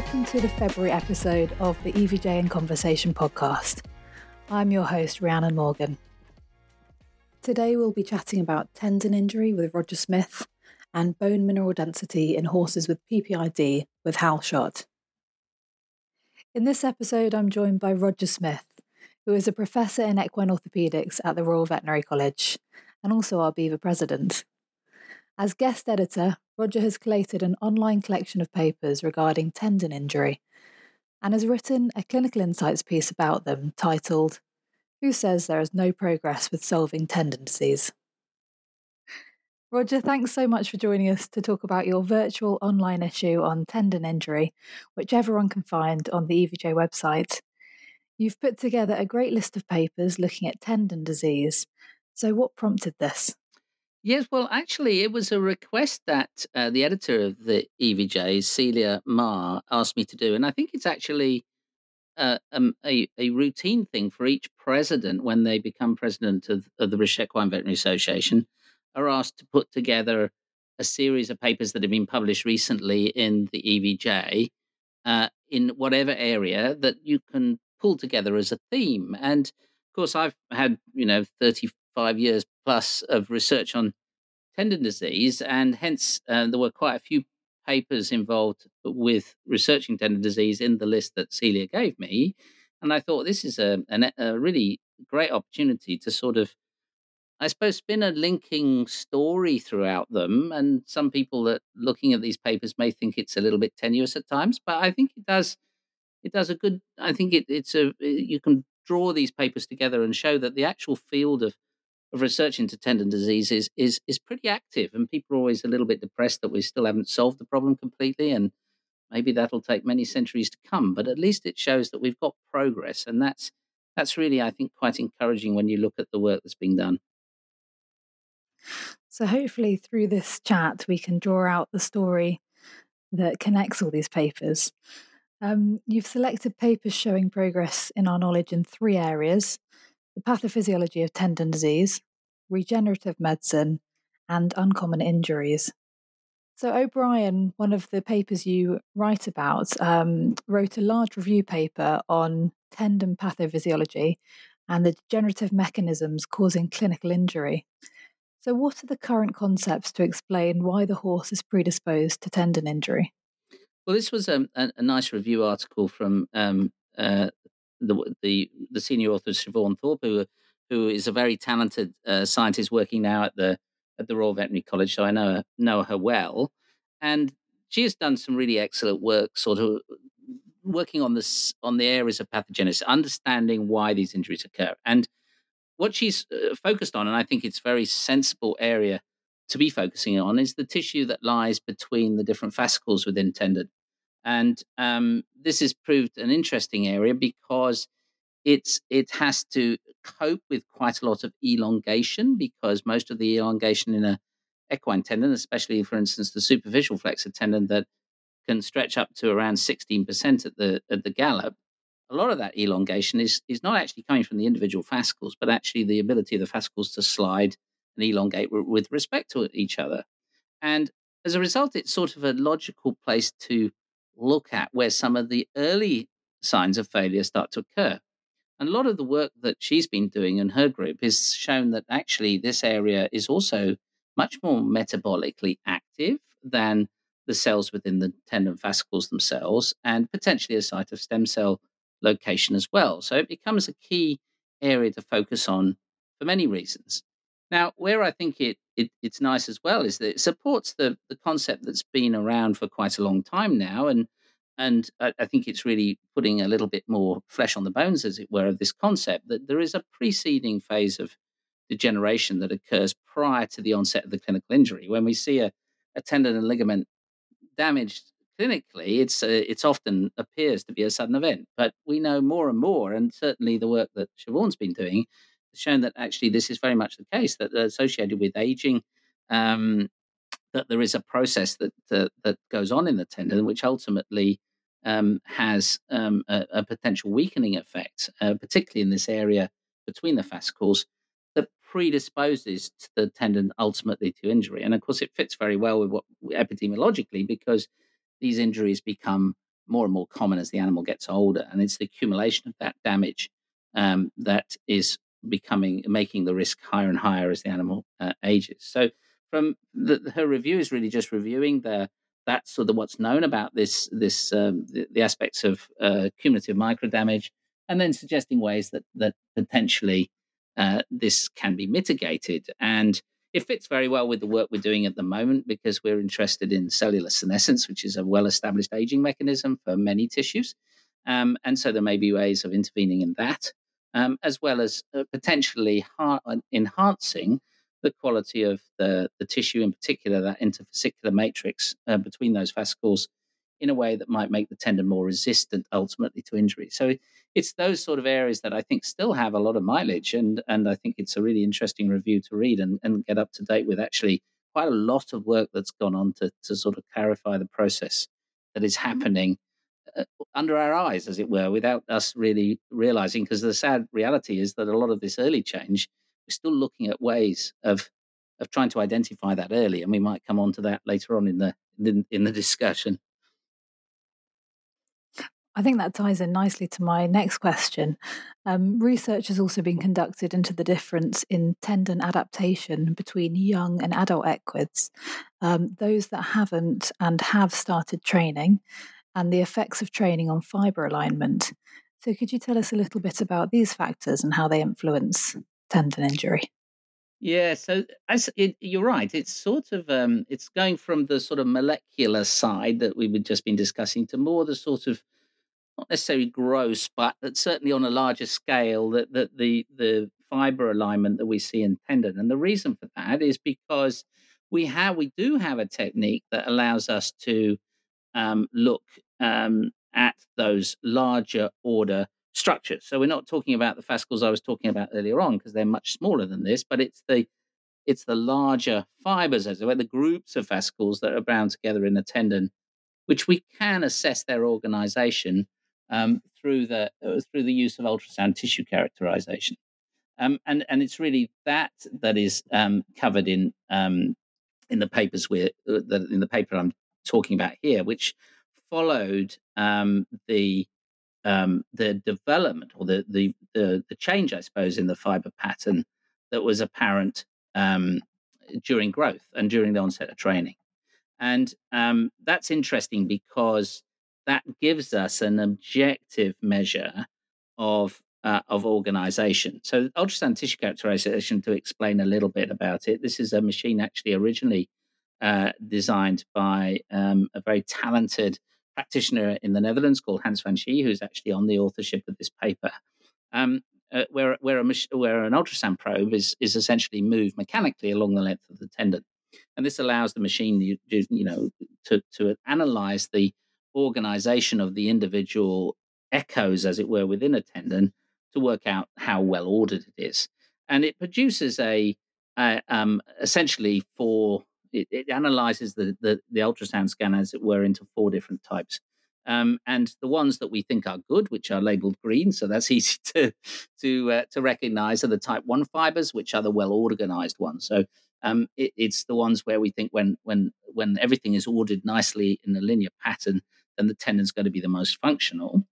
Welcome to the February episode of the EVJ in Conversation podcast. I'm your host, Rhiannon Morgan. Today we'll be chatting about tendon injury with Roger Smith and bone mineral density in horses with PPID with Hal Schott. In this episode, I'm joined by Roger Smith, who is a professor in equine orthopaedics at the Royal Veterinary College and also our BEVA president. As guest editor, Roger has collated an online collection of papers regarding tendon injury and has written a clinical insights piece about them titled Who Says There Is No Progress with Solving Tendon Disease? Roger, thanks so much for joining us to talk about your virtual online issue on tendon injury, which everyone can find on the EVJ website. You've put together a great list of papers looking at tendon disease. So, what prompted this? Yes, well, actually, it was a request that uh, the editor of the EVJ, Celia Marr, asked me to do. And I think it's actually uh, um, a, a routine thing for each president when they become president of, of the British Veterinary Association, are asked to put together a series of papers that have been published recently in the EVJ uh, in whatever area that you can pull together as a theme. And of course, I've had, you know, 35 years plus of research on tendon disease, and hence uh, there were quite a few papers involved with researching tendon disease in the list that Celia gave me. And I thought this is a, a, a really great opportunity to sort of, I suppose, spin a linking story throughout them. And some people that looking at these papers may think it's a little bit tenuous at times, but I think it does. It does a good. I think it, it's a. You can draw these papers together and show that the actual field of of research into tendon disease is, is is pretty active, and people are always a little bit depressed that we still haven't solved the problem completely, and maybe that'll take many centuries to come. But at least it shows that we've got progress, and that's that's really, I think, quite encouraging when you look at the work that's being done. So hopefully, through this chat, we can draw out the story that connects all these papers. Um, you've selected papers showing progress in our knowledge in three areas the pathophysiology of tendon disease, regenerative medicine, and uncommon injuries. So, O'Brien, one of the papers you write about, um, wrote a large review paper on tendon pathophysiology and the degenerative mechanisms causing clinical injury. So, what are the current concepts to explain why the horse is predisposed to tendon injury? Well, this was um, a, a, nice review article from um, uh, the the the senior author Chavaughn Thorpe, who who is a very talented uh, scientist working now at the at the Royal Veterinary College. So I know her, know her well, and she has done some really excellent work, sort of working on this on the areas of pathogenesis, understanding why these injuries occur, and what she's uh, focused on, and I think it's a very sensible area to be focusing on, is the tissue that lies between the different fascicles within tendon. And um, this has proved an interesting area because it's it has to cope with quite a lot of elongation because most of the elongation in a equine tendon, especially for instance the superficial flexor tendon that can stretch up to around 16% at the at the gallop, a lot of that elongation is is not actually coming from the individual fascicles, but actually the ability of the fascicles to slide and elongate with respect to each other. And as a result, it's sort of a logical place to look at where some of the early signs of failure start to occur. And a lot of the work that she's been doing in her group has shown that actually this area is also much more metabolically active than the cells within the tendon fascicles themselves, and potentially a site of stem cell location as well. So it becomes a key area to focus on for many reasons. Now, where I think it, it, it's nice as well is that it supports the the concept that's been around for quite a long time now, and and I, I think it's really putting a little bit more flesh on the bones, as it were, of this concept that there is a preceding phase of degeneration that occurs prior to the onset of the clinical injury. When we see a, a tendon and ligament damaged clinically, it's uh, it's often appears to be a sudden event, but we know more and more, and certainly the work that Chavaughn's been doing shown that actually this is very much the case that associated with aging um, that there is a process that uh, that goes on in the tendon which ultimately um, has um, a, a, potential weakening effect, uh, particularly in this area between the fascicles, that predisposes the tendon ultimately to injury. And of course, it fits very well with what epidemiologically because these injuries become more and more common as the animal gets older, and it's the accumulation of that damage um, that is becoming making the risk higher and higher as the animal uh, ages. So, from the, her review is really just reviewing the that sort of what's known about this this um, the, the, aspects of uh, cumulative microdamage, and then suggesting ways that that potentially uh, this can be mitigated. And it fits very well with the work we're doing at the moment because we're interested in cellular senescence, which is a well established aging mechanism for many tissues. Um, and so there may be ways of intervening in that, um, as well as uh, potentially ha- uh, enhancing the quality of the, the tissue, in particular that interfascicular matrix uh, between those fascicles, in a way that might make the tendon more resistant ultimately to injury. So it's those sort of areas that I think still have a lot of mileage, and and I think it's a really interesting review to read and, and get up to date with actually quite a lot of work that's gone on to to sort of clarify the process that is mm-hmm. happening under our eyes, as it were, without us really realizing. Because the sad reality is that a lot of this early change, we're still looking at ways of of trying to identify that early, and we might come on to that later on in the in, in the discussion. I think that ties in nicely to my next question. Um, research has also been conducted into the difference in tendon adaptation between young and adult equids, um, those that haven't and have started training, and the effects of training on fibre alignment. So, could you tell us a little bit about these factors and how they influence tendon injury? Yeah, so as it, you're right, it's sort of um, it's going from the sort of molecular side that we've just been discussing to more the sort of not necessarily gross, but certainly on a larger scale, that, that the the fiber alignment that we see in tendon. And the reason for that is because we have we do have a technique that allows us to um, look um, at those larger order structures. So we're not talking about the fascicles I was talking about earlier on because they're much smaller than this, but it's the it's the larger fibers, as it were, the groups of fascicles that are bound together in a tendon, which we can assess their organization um, through the uh, through the use of ultrasound tissue characterization. Um, and and it's really that that is um, covered in um, in the papers we're uh, in the paper I'm talking about here, which followed um, the um, the development or the, the, the the change, I suppose, in the fiber pattern that was apparent during growth and during the onset of training. And that's interesting because that gives us an objective measure of uh, of organization. So ultrasound tissue characterization, to explain a little bit about it, this is a machine actually originally uh, designed by um, a very talented practitioner in the Netherlands called Hans van Schie, who's actually on the authorship of this paper. Um, uh, where where a where an ultrasound probe is is essentially moved mechanically along the length of the tendon, and this allows the machine you, you know to to analyze the organization of the individual echoes, as it were, within a tendon to work out how well ordered it is. And it produces a, a um, essentially four, it, it analyzes the, the, the, ultrasound scan, as it were, into four different types. Um, and the ones that we think are good, which are labeled green, so that's easy to to uh, to recognize, are the type one fibers, which are the well organized ones. So um, it, it's the ones where we think when when when everything is ordered nicely in a linear pattern, then the tendon's going to be the most functional.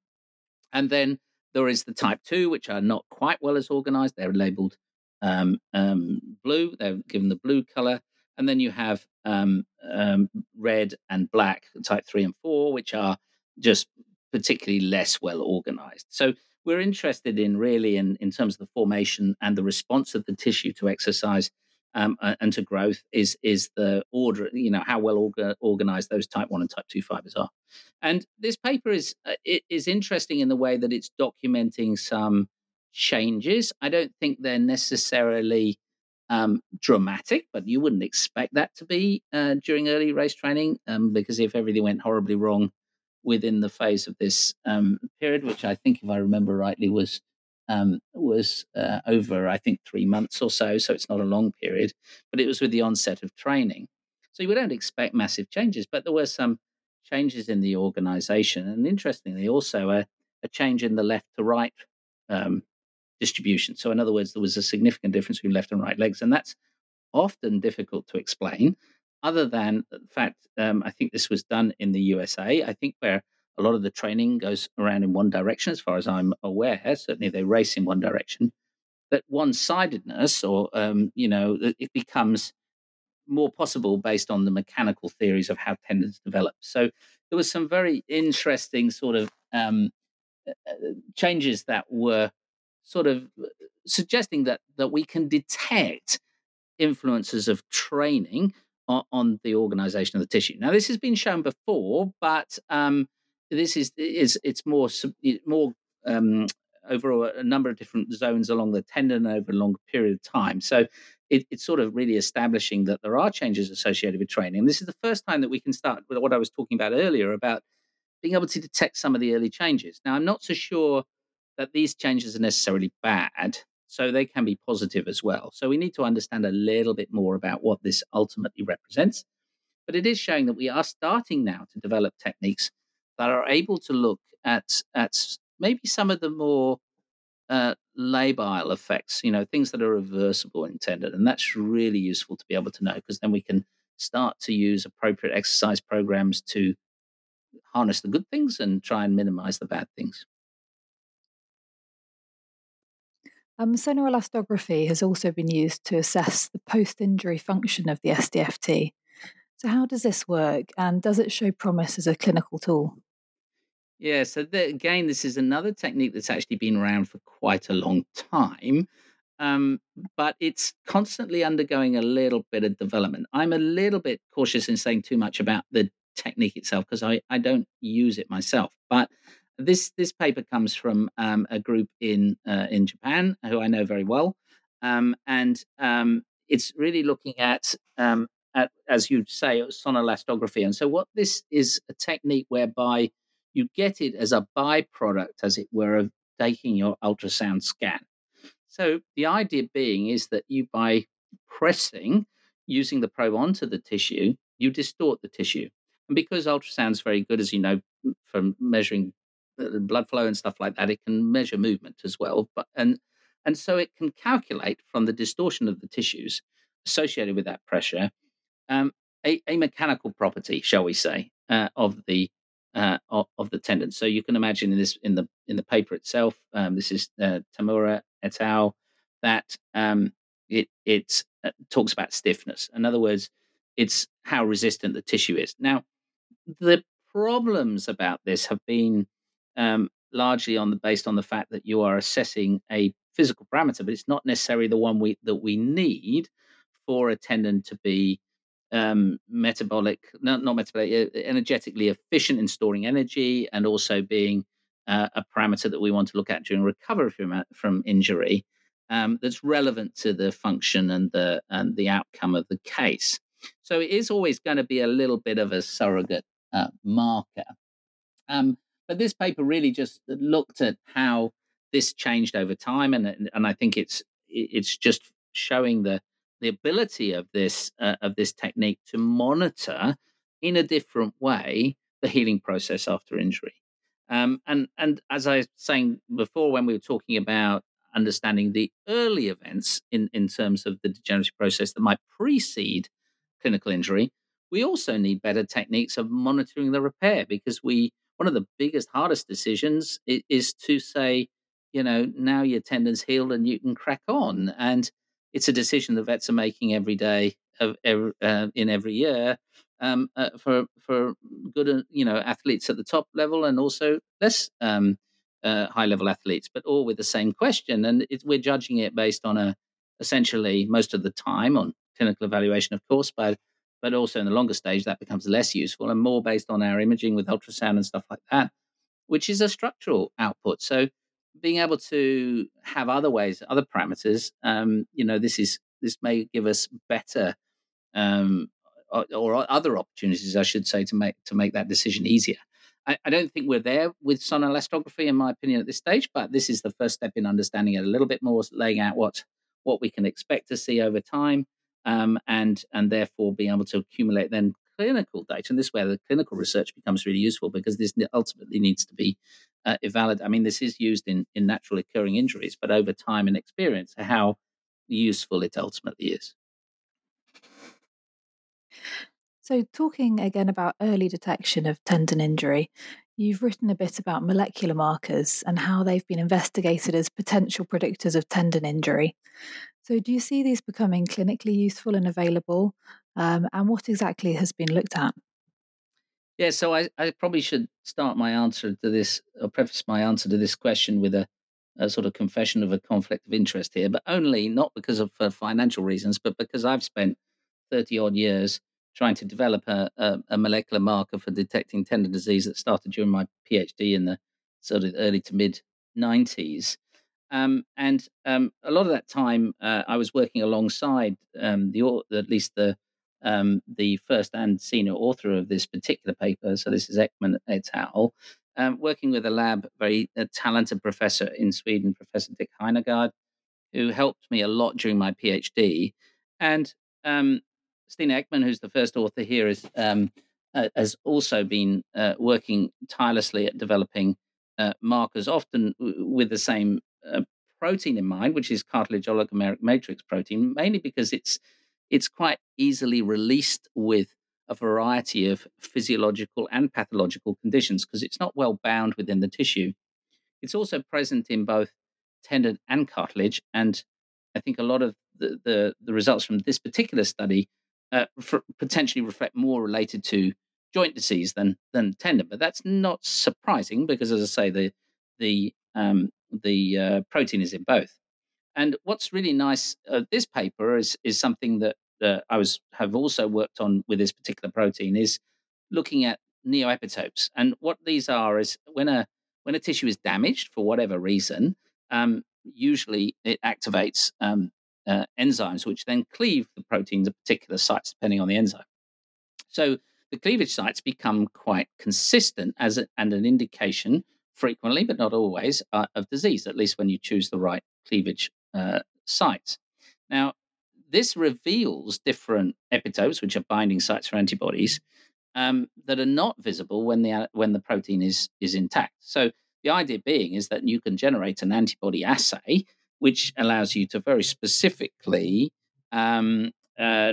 And then there is the type 2, which are not quite well as organized. They're labeled um, um, blue, they're given the blue color. And then you have um, um red and black, type 3 and 4, which are just particularly less well organized. So we're interested in really in, in terms of the formation and the response of the tissue to exercise um, and to growth is is the order, you know, how well orga- organized those type one and type two fibers are. And this paper is uh, is interesting in the way that it's documenting some changes. I don't think they're necessarily um, dramatic, but you wouldn't expect that to be uh, during early race training um, because if everything went horribly wrong within the phase of this um, period, which I think, if I remember rightly, was um, was uh, over, I think, three months or so. So it's not a long period, but it was with the onset of training. So you don't expect massive changes, but there were some changes in the organization. And interestingly, also a, a change in the left to right um, distribution. So, in other words, there was a significant difference between left and right legs. And that's often difficult to explain, other than the fact um, I think this was done in the USA. I think where a lot of the training goes around in one direction, as far as I'm aware. Certainly, they race in one direction. That one-sidedness, or um, you know, it becomes more possible based on the mechanical theories of how tendons develop. So there was some very interesting sort of um, uh, uh, changes that were sort of uh, suggesting that that we can detect influences of training on, on the organization of the tissue. Now, this has been shown before, but um, this is is it's more more um, over a, number of different zones along the tendon over a longer period of time. So it, it's sort of really establishing that there are changes associated with training. And this is the first time that we can start with what I was talking about earlier about being able to detect some of the early changes. Now, I'm not so sure that these changes are necessarily bad, so they can be positive as well. So we need to understand a little bit more about what this ultimately represents. But it is showing that we are starting now to develop techniques that are able to look at at maybe some of the more uh, labile effects, you know, things that are reversible intended. And that's really useful to be able to know because then we can start to use appropriate exercise programs to harness the good things and try and minimize the bad things. Um, sonoelastography has also been used to assess the post injury function of the SDFT. So, how does this work and does it show promise as a clinical tool? Yeah, so the, again, this is another technique that's actually been around for quite a long time, um, but it's constantly undergoing a little bit of development. I'm a little bit cautious in saying too much about the technique itself because I, I don't use it myself. But this this paper comes from um, a group in uh, in Japan who I know very well, um, and um, it's really looking at um, at as you say sonoelastography. And so what this is a technique whereby you get it as a byproduct, as it were, of taking your ultrasound scan. So the idea being is that you, by pressing using the probe onto the tissue, you distort the tissue. And because ultrasound is very good, as you know, from measuring blood flow and stuff like that, it can measure movement as well. But and and so it can calculate from the distortion of the tissues associated with that pressure um, a, a, mechanical property, shall we say, uh, of the uh, of, of, the tendon. So you can imagine in this in the in the paper itself, um, this is uh, Tamura et al. That um, it it uh, talks about stiffness. In other words, it's how resistant the tissue is. Now, the problems about this have been um, largely on the based on the fact that you are assessing a physical parameter, but it's not necessarily the one we that we need for a tendon to be um, metabolic, not, not metabolic, energetically efficient in storing energy and also being uh, a parameter that we want to look at during recovery from, uh, from injury um, that's relevant to the function and the, and the outcome of the case. So it is always going to be a little bit of a surrogate uh, marker. Um, but this paper really just looked at how this changed over time, and and I think it's it's just showing the the ability of this uh, of this technique to monitor in a different way the healing process after injury. Um, and and as I was saying before, when we were talking about understanding the early events in, in terms of the degenerative process that might precede clinical injury, we also need better techniques of monitoring the repair because we one of the biggest hardest decisions is, is to say, you know, now your tendon's healed and you can crack on. And it's a decision the vets are making every day of every, uh, in every year um, uh, for for good uh, you know athletes at the top level and also less um, uh, high level athletes, but all with the same question. And we're judging it based on a essentially most of the time on clinical evaluation, of course, but but also in the longer stage that becomes less useful and more based on our imaging with ultrasound and stuff like that, which is a structural output. So being able to have other ways, other parameters, um, you know, this is this may give us better um, or, or, other opportunities, I should say, to make to make that decision easier. I, don't think we're there with sonoelastography, in my opinion, at this stage, but this is the first step in understanding it a little bit more, laying out what what we can expect to see over time, um, and and therefore being able to accumulate then clinical data. And this is where the clinical research becomes really useful because this ultimately needs to be uh, evaluated. I mean, this is used in, in natural occurring injuries, but over time and experience, how useful it ultimately is. So, talking again about early detection of tendon injury, You've written a bit about molecular markers and how they've been investigated as potential predictors of tendon injury. So, do you see these becoming clinically useful and available? Um, and what exactly has been looked at? Yeah, so I, I probably should start my answer to this, or preface my answer to this question with a, a sort of confession of a conflict of interest here, but only not because of uh, financial reasons, but because I've spent 30 odd years trying to develop a, a, a, molecular marker for detecting tendon disease that started during my PhD in the sort of early to mid 90s. Um, and um, a lot of that time, uh, I was working alongside um, the, at least the um, the first and senior author of this particular paper. So this is Ekman et al. Um, working with a lab, very a talented professor in Sweden, Professor Dick Heinegard, who helped me a lot during my PhD. And um, Stina Ekman, who's the first author here, is, um, uh, has also been uh, working tirelessly at developing uh, markers, often w- with the same protein in mind, which is cartilage oligomeric matrix protein, mainly because it's it's quite easily released with a variety of physiological and pathological conditions because it's not well bound within the tissue. It's also present in both tendon and cartilage. And I think a lot of the, the, the results from this particular study uh, potentially reflect more related to joint disease than than tendon. But that's not surprising because, as I say, the the um, the uh, protein is in both. And what's really nice of this paper is is something that uh, I was have also worked on with this particular protein is looking at neoepitopes. And what these are is when a when a tissue is damaged for whatever reason, um, usually it activates um, uh, enzymes which then cleave the proteins at particular sites depending on the enzyme. So the cleavage sites become quite consistent as a, and an indication frequently, but not always, uh, of disease. At least when you choose the right cleavage uh, sites. Now, this reveals different epitopes, which are binding sites for antibodies, um, that are not visible when the when the protein is is intact. So the idea being is that you can generate an antibody assay, which allows you to very specifically um, uh,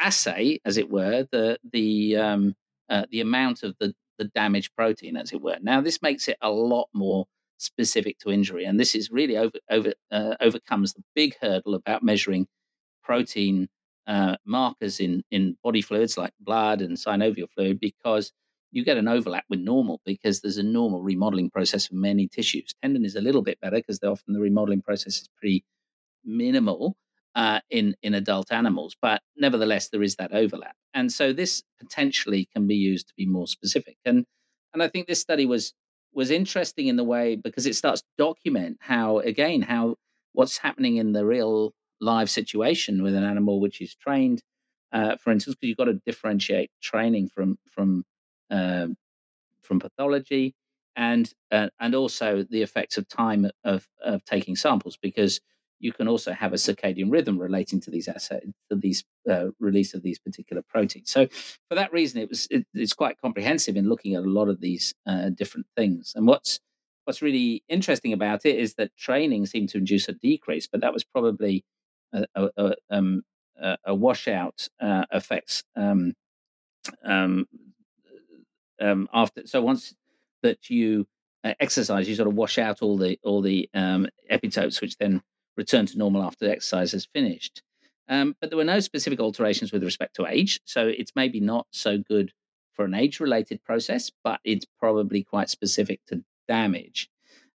assay, as it were, the the um, uh, the amount of the the damaged protein, as it were. Now, this makes it a lot more specific to injury, and this is really over over uh, overcomes the big hurdle about measuring protein uh, markers in in body fluids like blood and synovial fluid because you get an overlap with normal because there's a normal remodeling process for many tissues. Tendon is a little bit better because often the remodeling process is pretty minimal uh, in in adult animals, but nevertheless there is that overlap, and so this potentially can be used to be more specific. and And I think this study was was interesting in the way because it starts to document how again how what's happening in the real live situation with an animal which is trained, uh, for instance, because you've got to differentiate training from from uh, from pathology and uh, and also the effects of time of of taking samples because you can also have a circadian rhythm relating to these to these uh, release of these particular proteins. So, for that reason, it was it, it's quite comprehensive in looking at a lot of these uh, different things. And what's what's really interesting about it is that training seemed to induce a decrease, but that was probably a, a, um, a washout uh, effects um, um, um, after. So once that you uh, exercise, you sort of wash out all the all the um, epitopes, which then return to normal after the exercise has finished. Um, but there were no specific alterations with respect to age, so it's maybe not so good for an age-related process, but it's probably quite specific to damage.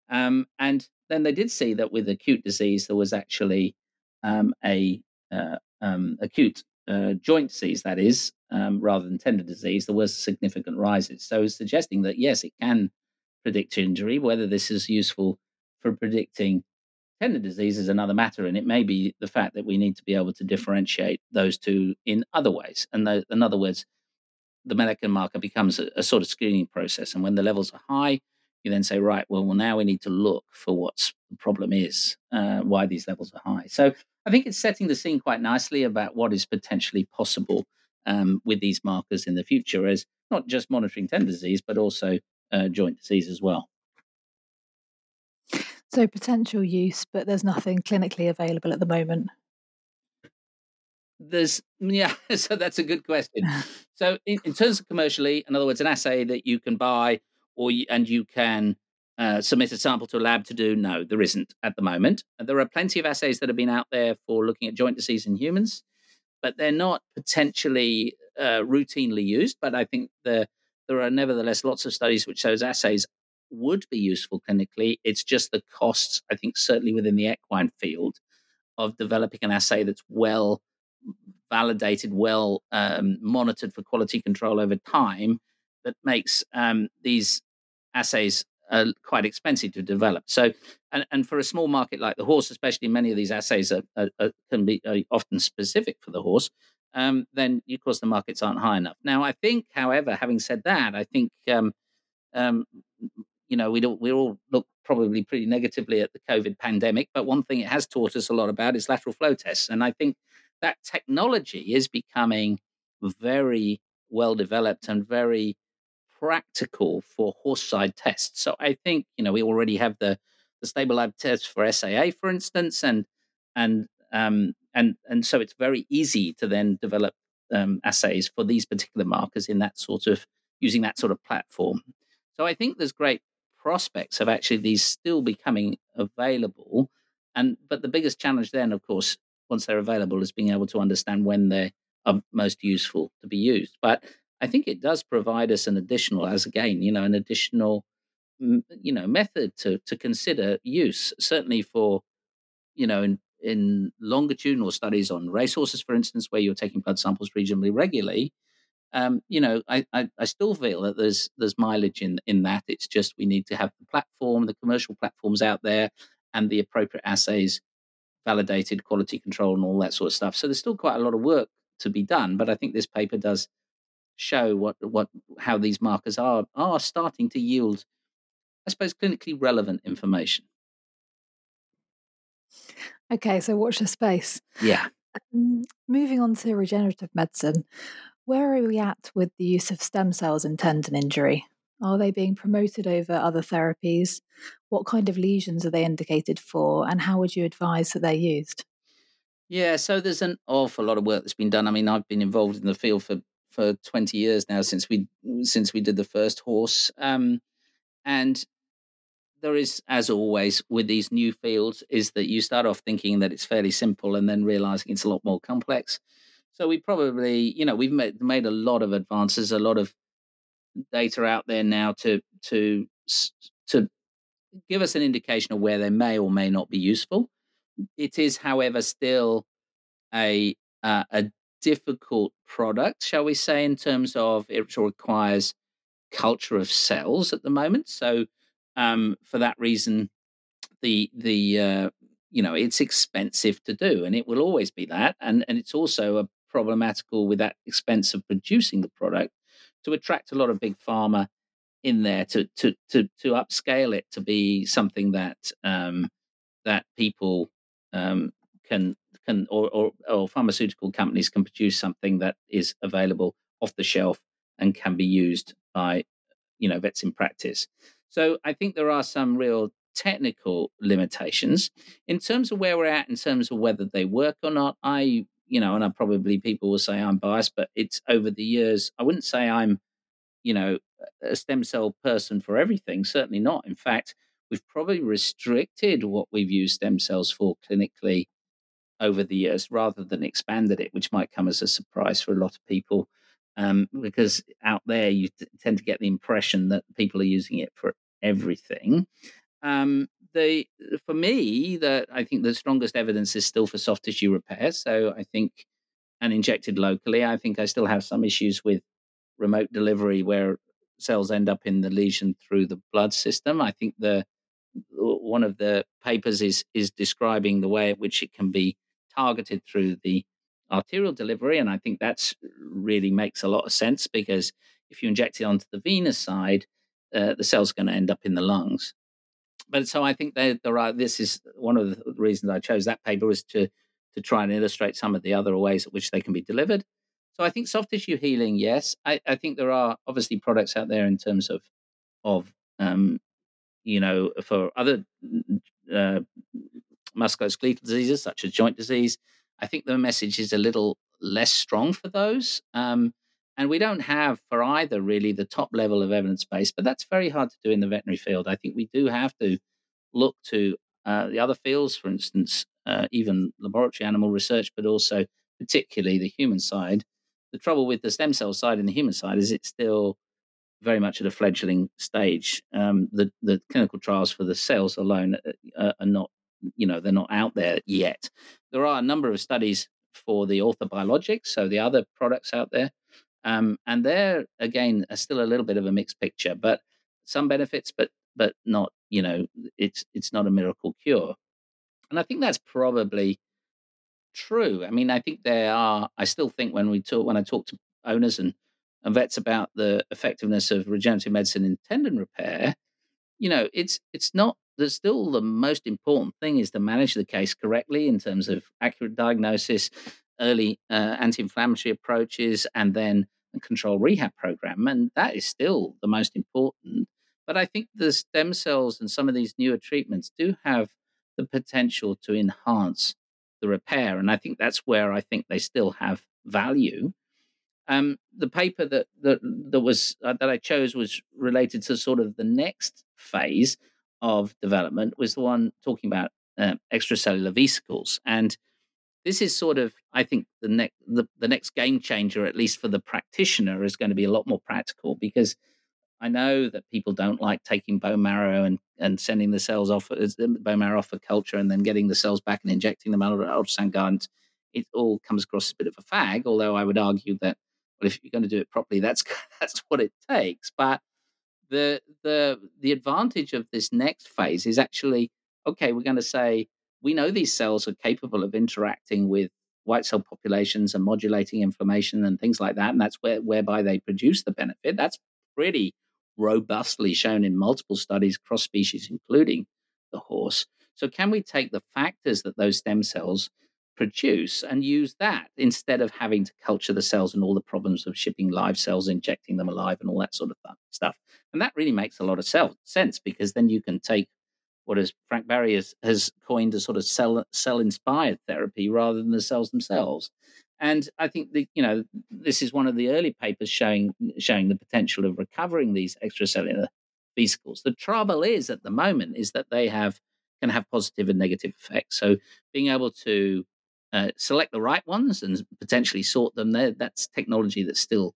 Um, and then they did see that with acute disease, there was actually um, a uh, um, acute uh, joint disease, that is, um, rather than tendon disease, there was significant rises. So, suggesting that yes, it can predict injury. Whether this is useful for predicting tendon disease is another matter, and it may be the fact that we need to be able to differentiate those two in other ways. And the, in other words, the molecular marker becomes a, a sort of screening process, and when the levels are high, you then say, right, well, well, now we need to look for what the problem is, uh, why these levels are high. So I think it's setting the scene quite nicely about what is potentially possible um, with these markers in the future, as not just monitoring tendon disease, but also uh, joint disease as well. So potential use, but there's nothing clinically available at the moment. There's yeah, so that's a good question. so in, in terms of commercially, in other words, an assay that you can buy or you, and you can uh, submit a sample to a lab to do? No, there isn't at the moment. There are plenty of assays that have been out there for looking at joint disease in humans, but they're not potentially uh, routinely used. But I think the, there are nevertheless lots of studies which shows assays would be useful clinically. It's just the costs, I think, certainly within the equine field, of developing an assay that's well validated, well um, monitored for quality control over time, that makes um, these assays uh, quite expensive to develop. So, and, and for a small market like the horse, especially many of these assays are, are, are can be often specific for the horse. Um, then of course the markets aren't high enough. Now, I think, however, having said that, I think um, um, you know we we all look probably pretty negatively at the COVID pandemic, but one thing it has taught us a lot about is lateral flow tests, and I think that technology is becoming very well developed and very practical for horse side tests. So I think you know we already have the the StableLab test for SAA, for instance, and and um, and and so it's very easy to then develop um, assays for these particular markers in that sort of using that sort of platform. So I think there's great prospects of actually these still becoming available. And but the biggest challenge then, of course, once they're available, is being able to understand when they are most useful to be used. But I think it does provide us an additional, as again, you know, an additional, you know, method to to consider use. Certainly for, you know, in in longitudinal studies on racehorses, for instance, where you're taking blood samples reasonably regularly, um, you know, I, I, I, still feel that there's there's mileage in in that. It's just we need to have the platform, the commercial platforms out there, and the appropriate assays, validated quality control, and all that sort of stuff. So there's still quite a lot of work to be done. But I think this paper does show what what how these markers are are starting to yield, I suppose, clinically relevant information. Okay, so watch the space. Yeah. Um, moving on to regenerative medicine, where are we at with the use of stem cells in tendon injury? Are they being promoted over other therapies? What kind of lesions are they indicated for? And how would you advise that they're used? Yeah, so there's an awful lot of work that's been done. I mean, I've been involved in the field for, for 20 years now since we since we did the first horse. Um, and there is, as always, with these new fields, is that you start off thinking that it's fairly simple and then realizing it's a lot more complex. So we probably, you know, we've made, made a lot of advances, a lot of data out there now to to to give us an indication of where they may or may not be useful. It is, however, still a uh, a difficult product, shall we say, in terms of it requires culture of cells at the moment. So, um, for that reason, the the uh, you know it's expensive to do, and it will always be that, and and it's also a problematical with that expense of producing the product to attract a lot of big pharma in there to to to to upscale it to be something that um, that people um, can can or, or, or pharmaceutical companies can produce something that is available off the shelf and can be used by you know vets in practice. So I think there are some real technical limitations in terms of where we're at in terms of whether they work or not. I you know, and I probably people will say I'm biased, but it's over the years. I wouldn't say I'm, you know, a stem cell person for everything. Certainly not. In fact, we've probably restricted what we've used stem cells for clinically over the years rather than expanded it, which might come as a surprise for a lot of people. Um, because out there, you t- tend to get the impression that people are using it for everything. Um, the for me that I think the strongest evidence is still for soft tissue repair. So I think and injected locally. I think I still have some issues with remote delivery where cells end up in the lesion through the blood system. I think the one of the papers is is describing the way at which it can be targeted through the arterial delivery, and I think that's really makes a lot of sense because if you inject it onto the venous side, uh, the cell's going to end up in the lungs but so I think there, there are. This is one of the reasons I chose that paper was to to try and illustrate some of the other ways at which they can be delivered. So I think soft tissue healing, yes. I, I think there are obviously products out there in terms of of um, you know for other uh, musculoskeletal diseases such as joint disease. I think the message is a little less strong for those. Um, And we don't have for either really the top level of evidence base, but that's very hard to do in the veterinary field. I think we do have to look to uh, the other fields, for instance, uh, even laboratory animal research, but also particularly the human side. The trouble with the stem cell side and the human side is it's still very much at a fledgling stage. Um, the the clinical trials for the cells alone uh, are not, you know, they're not out there yet. There are a number of studies for the orthobiologics, so the other products out there, um, and they're again are still a little bit of a mixed picture, but some benefits, but but not, you know, it's it's not a miracle cure. And I think that's probably true. I mean, I think there are. I still think when we talk, when I talk to owners and, and vets about the effectiveness of regenerative medicine in tendon repair, you know, it's it's not. There's still the most important thing is to manage the case correctly in terms of accurate diagnosis, early uh, anti-inflammatory approaches, and then a control rehab program, and that is still the most important. But I think the stem cells and some of these newer treatments do have the potential to enhance the repair. And I think that's where I think they still have value. Um, the paper that that that was uh, that I chose was related to sort of the next phase of development was the one talking about uh, extracellular vesicles, and this is sort of I think the next the, the next game changer, at least for the practitioner, is going to be a lot more practical because I know that people don't like taking bone marrow and, and sending the cells off, uh, bone marrow off for culture and then getting the cells back and injecting them out of ultrasound guides. It all comes across a bit of a fag, although I would argue that, well, if you're going to do it properly, that's that's what it takes. But the the the advantage of this next phase is actually okay. We're going to say we know these cells are capable of interacting with white cell populations and modulating inflammation and things like that, and that's where whereby they produce the benefit. That's pretty robustly shown in multiple studies, cross species, including the horse. So, can we take the factors that those stem cells produce and use that instead of having to culture the cells and all the problems of shipping live cells, injecting them alive, and all that sort of stuff? And that really makes a lot of sense because then you can take what as Frank Barry has, has coined a sort of cell cell inspired therapy rather than the cells themselves. And I think the you know this is one of the early papers showing showing the potential of recovering these extracellular vesicles. The trouble is at the moment is that they have can have positive and negative effects. So being able to uh, select the right ones and potentially sort them there that's technology that's still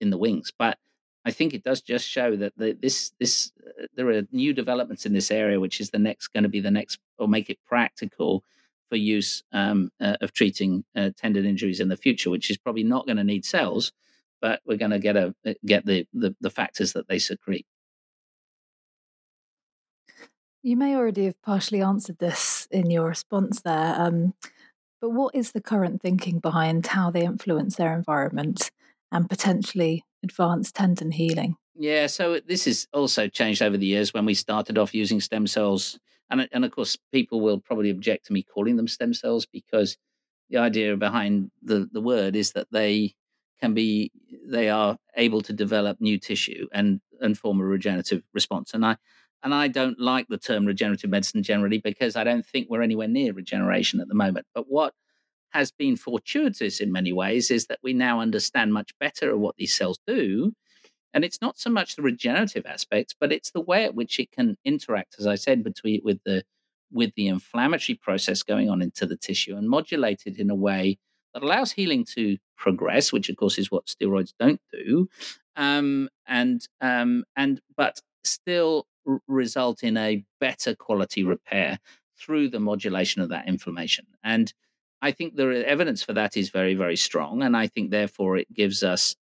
in the wings. But I think it does just show that the, this this uh, there are new developments in this area, which is the next going to be the next or make it practical for use um, uh, of treating uh, tendon injuries in the future, which is probably not going to need cells, but we're going to get a uh, get the, the, the factors that they secrete. You may already have partially answered this in your response there, um, but what is the current thinking behind how they influence their environment and potentially advance tendon healing? Yeah, so this has also changed over the years when we started off using stem cells and and of course people will probably object to me calling them stem cells because the idea behind the the word is that they can be they are able to develop new tissue and and form a regenerative response and i and i don't like the term regenerative medicine generally because i don't think we're anywhere near regeneration at the moment but what has been fortuitous in many ways is that we now understand much better what these cells do and it's not so much the regenerative aspects, but it's the way at which it can interact, as I said, between with the with the inflammatory process going on into the tissue and modulate it in a way that allows healing to progress, which of course is what steroids don't do, um, and um, and but still r- result in a better quality repair through the modulation of that inflammation. And I think the evidence for that is very very strong, and I think therefore it gives us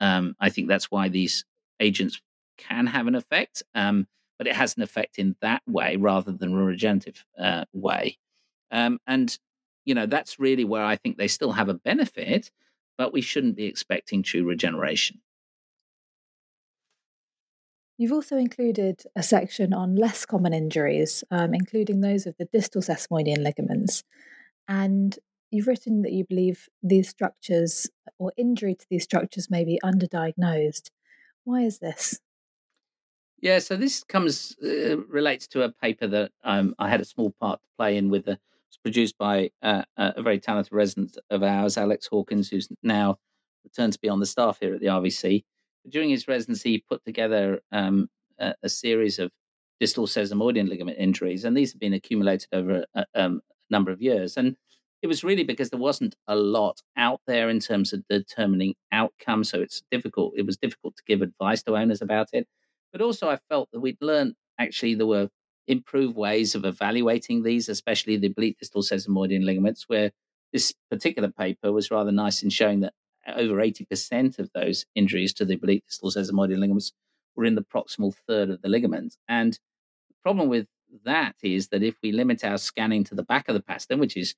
um, I think that's why these agents can have an effect, um, but it has an effect in that way rather than a regenerative uh, way. Um, and, you know, that's really where I think they still have a benefit, but we shouldn't be expecting true regeneration. You've also included a section on less common injuries, um, including those of the distal sesamoidian ligaments. And You've written that you believe these structures or injury to these structures may be underdiagnosed. Why is this? Yeah, so this comes uh, relates to a paper that um, I had a small part to play in with. The, it's produced by uh, a very talented resident of ours, Alex Hawkins, who's now returned to be on the staff here at the RVC. During his residency, he put together um, a, a, series of distal sesamoidian ligament injuries, and these have been accumulated over a, um, a number of years. And it was really because there wasn't a lot out there in terms of determining outcome. So it's difficult. It was difficult to give advice to owners about it. But also, I felt that we'd learned actually there were improved ways of evaluating these, especially the oblique distal sesamoidian ligaments, where this particular paper was rather nice in showing that over 80% of those injuries to the oblique distal sesamoidian ligaments were in the proximal third of the ligament. And the problem with that is that if we limit our scanning to the back of the pastern, which is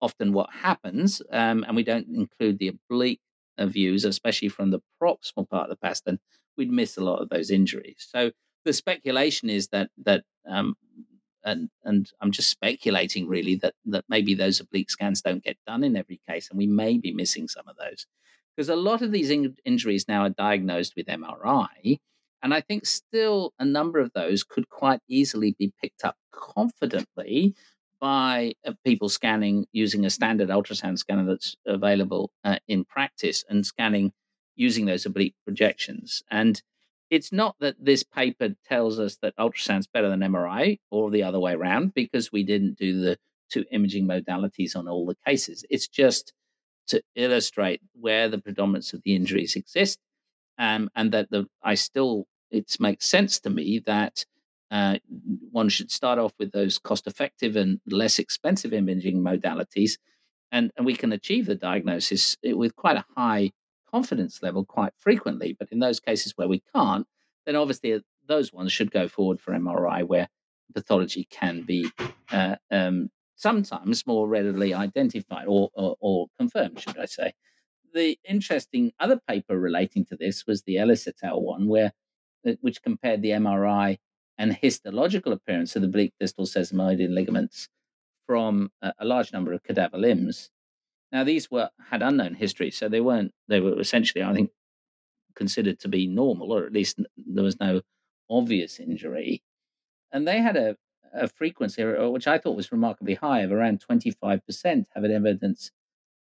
often what happens, um, and we don't include the oblique views, especially from the proximal part of the past, then we'd miss a lot of those injuries. So the speculation is that that um, and and I'm just speculating really that that maybe those oblique scans don't get done in every case, and we may be missing some of those because a lot of these in- injuries now are diagnosed with MRI, and I think still a number of those could quite easily be picked up confidently by uh, people scanning using a standard ultrasound scanner that's available uh, in practice and scanning using those oblique projections and it's not that this paper tells us that ultrasound's better than MRI or the other way around because we didn't do the two imaging modalities on all the cases. It's just to illustrate where the predominance of the injuries exist, um, and that the I still it makes sense to me that uh, one should start off with those cost-effective and less expensive imaging modalities, and and we can achieve the diagnosis with quite a high confidence level quite frequently. But in those cases where we can't, then obviously uh, those ones should go forward for MRI where pathology can be uh, um, sometimes more readily identified or, or, or, confirmed, should I say. The interesting other paper relating to this was the Ellis et al. one, where uh, which compared the MRI and histological appearance of the oblique distal sesamoidian ligaments from a, a large number of cadaver limbs now these were had unknown history, so they weren't. They were essentially, I think, considered to be normal, or at least there was no obvious injury. And they had a, a frequency, uh, which I thought was remarkably high, of around twenty five percent, have an evidence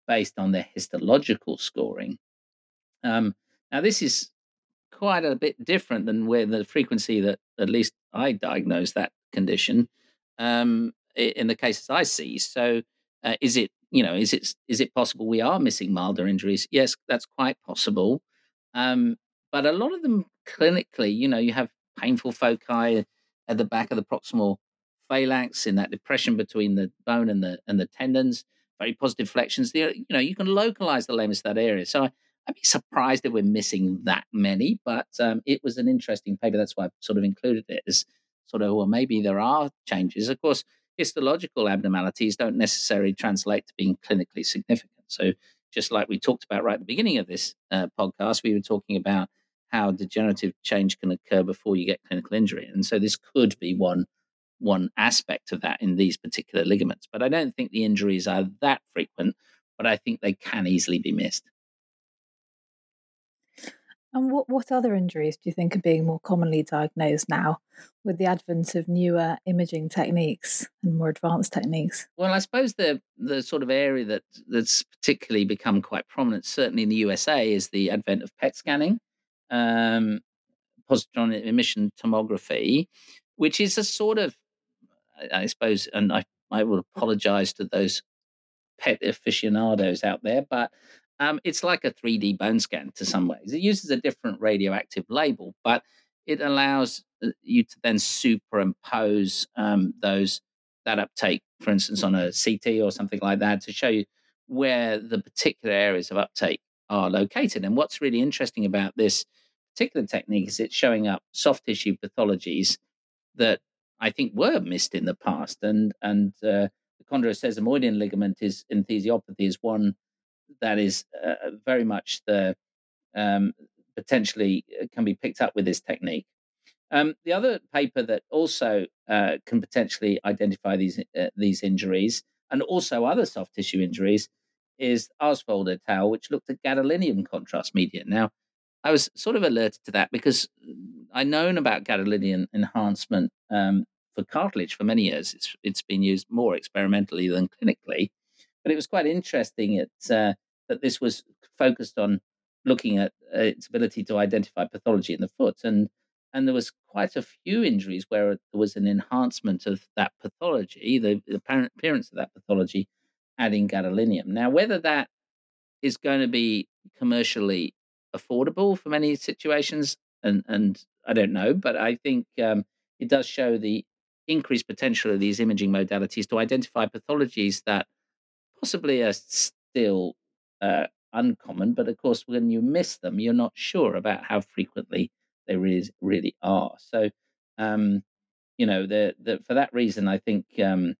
based on their histological scoring. Um, now this is quite a bit different than where the frequency that at least I diagnose that condition um, in the cases I see. So, uh, is it you know, is it is it possible we are missing milder injuries? Yes, that's quite possible. Um, but a lot of them clinically, you know, you have painful foci at the back of the proximal phalanx in that depression between the bone and the and the tendons. Very positive flexions. There, you know, you can localize the lameness that area. So I, would be surprised if we're missing that many. But um, it was an interesting paper. That's why I sort of included it as sort of well, maybe there are changes. Of course, histological abnormalities don't necessarily translate to being clinically significant. So, just like we talked about right at the beginning of this uh, podcast, we were talking about how degenerative change can occur before you get clinical injury, and so this could be one one aspect of that in these particular ligaments. But I don't think the injuries are that frequent, but I think they can easily be missed. And what, what other injuries do you think are being more commonly diagnosed now with the advent of newer imaging techniques and more advanced techniques? Well, I suppose the the sort of area that that's particularly become quite prominent, certainly in the USA, is the advent of PET scanning, um, positron emission tomography, which is a sort of, I suppose, and I I will apologise to those pet aficionados out there, but um, it's like a 3D bone scan to some ways. It uses a different radioactive label, but it allows uh, you to then superimpose um, those that uptake, for instance, on a CT or something like that, to show you where the particular areas of uptake are located. And what's really interesting about this particular technique is it's showing up soft tissue pathologies that I think were missed in the past. And and uh, the chondrosesamoidian ligament is enthesiopathy is one that is uh, very much the um, potentially uh, can be picked up with this technique. Um, the other paper that also uh, can potentially identify these uh, these injuries and also other soft tissue injuries is Aarsvold et al., which looked at gadolinium contrast media. Now, I was sort of alerted to that because I'd known about gadolinium enhancement um, for cartilage for many years. It's it's been used more experimentally than clinically, but it was quite interesting. It's uh, that this was focused on looking at uh, its ability to identify pathology in the foot, and and there was quite a few injuries where there was an enhancement of that pathology, the, the apparent appearance of that pathology, adding gadolinium. Now, whether that is going to be commercially affordable for many situations, and and I don't know, but I think um, it does show the increased potential of these imaging modalities to identify pathologies that possibly are still uh, uncommon, but of course, when you miss them, you're not sure about how frequently they really really are. So, um, you know, the, the, for that reason, I think um,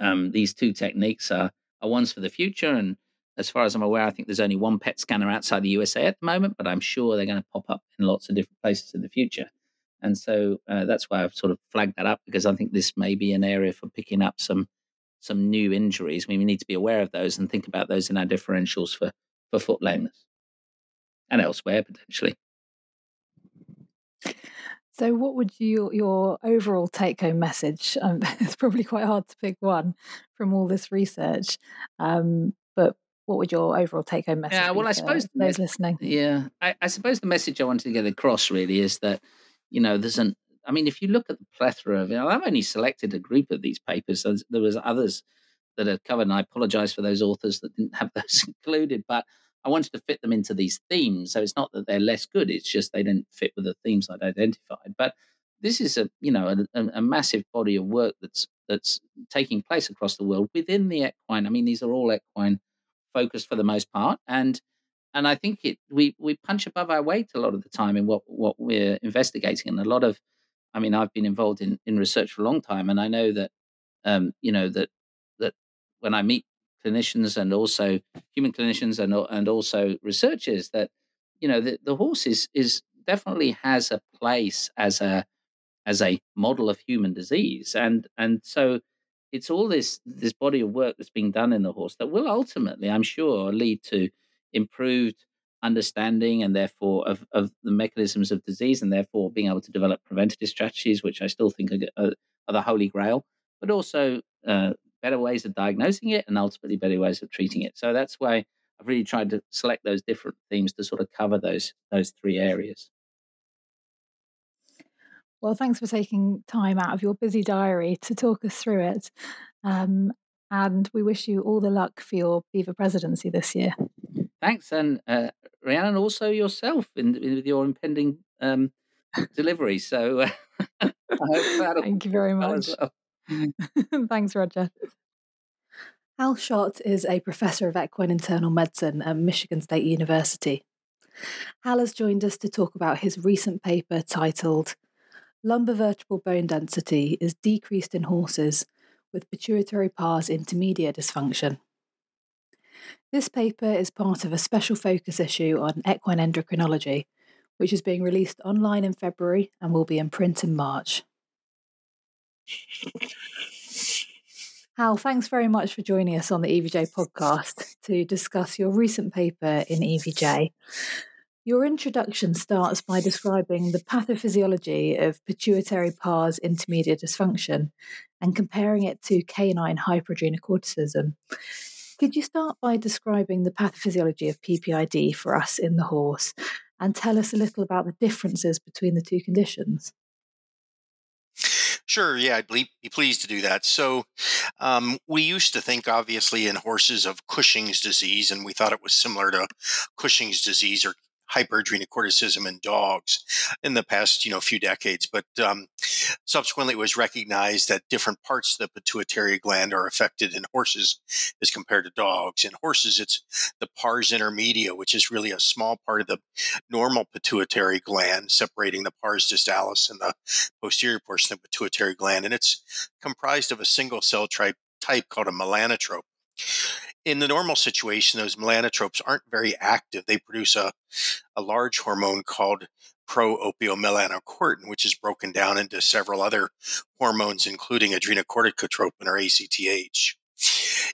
um, these two techniques are are ones for the future. And as far as I'm aware, I think there's only one PET scanner outside the USA at the moment, but I'm sure they're going to pop up in lots of different places in the future. And so uh, that's why I've sort of flagged that up because I think this may be an area for picking up some some new injuries. We need to be aware of those and think about those in our differentials for for foot lameness and elsewhere potentially. So, what would you your overall take home message? Um, it's probably quite hard to pick one from all this research, um, but what would your overall take home message? Yeah, well, I suppose those listening. Yeah, I, I, suppose the message I wanted to get across really is that you know there's an. I mean, if you look at the plethora of, you know, I've only selected a group of these papers. there was others that are covered, and I apologise for those authors that didn't have those included, but I wanted to fit them into these themes. So it's not that they're less good; it's just they didn't fit with the themes I'd identified. But this is a you know a, a, massive body of work that's that's taking place across the world within the equine. I mean, these are all equine focused for the most part, and and I think it we we punch above our weight a lot of the time in what what we're investigating, and a lot of, I mean, I've been involved in in research for a long time, and I know that um, you know that that when I meet clinicians and also human clinicians and and also researchers that you know the, the horse is is definitely has a place as a as a model of human disease. And and so it's all this this body of work that's being done in the horse that will ultimately i'm sure lead to improved understanding and therefore of, of the mechanisms of disease and therefore being able to develop preventative strategies which i still think are, are, the holy grail but also uh, better ways of diagnosing it and ultimately better ways of treating it. So that's why I've really tried to select those different themes to sort of cover those those three areas. Well, thanks for taking time out of your busy diary to talk us through it. Um, and we wish you all the luck for your BEVA presidency this year. Thanks, and uh, Rhiannon, also yourself in, in, with your impending um, delivery. So, uh, thank you very much. Well. Thanks, Roger. Hal Schott is a professor of equine internal medicine at Michigan State University. Hal has joined us to talk about his recent paper titled Lumbar vertebral bone density is decreased in horses with pituitary pars intermedia dysfunction. This paper is part of a special focus issue on equine endocrinology, which is being released online in February and will be in print in March. Hal, thanks very much for joining us on the EVJ podcast to discuss your recent paper in EVJ. Your introduction starts by describing the pathophysiology of pituitary pars intermedia dysfunction and comparing it to canine hyperadrenocorticism. Could you start by describing the pathophysiology of PPID for us in the horse and tell us a little about the differences between the two conditions? Sure, yeah, I'd be pleased to do that. So, um, we used to think, obviously, in horses of Cushing's disease, and we thought it was similar to Cushing's disease or hyperadrenocorticism in dogs in the past, you know, few decades. But um, subsequently, it was recognized that different parts of the pituitary gland are affected in horses as compared to dogs. In horses, it's the pars intermedia, which is really a small part of the normal pituitary gland, separating the pars distalis and the posterior portion of the pituitary gland, and it's comprised of a single cell type type called a melanotrope in the normal situation, those melanotropes aren't very active. They produce a, a large hormone called pro-opiomelanocortin, which is broken down into several other hormones, including adrenocorticotropin or ACTH.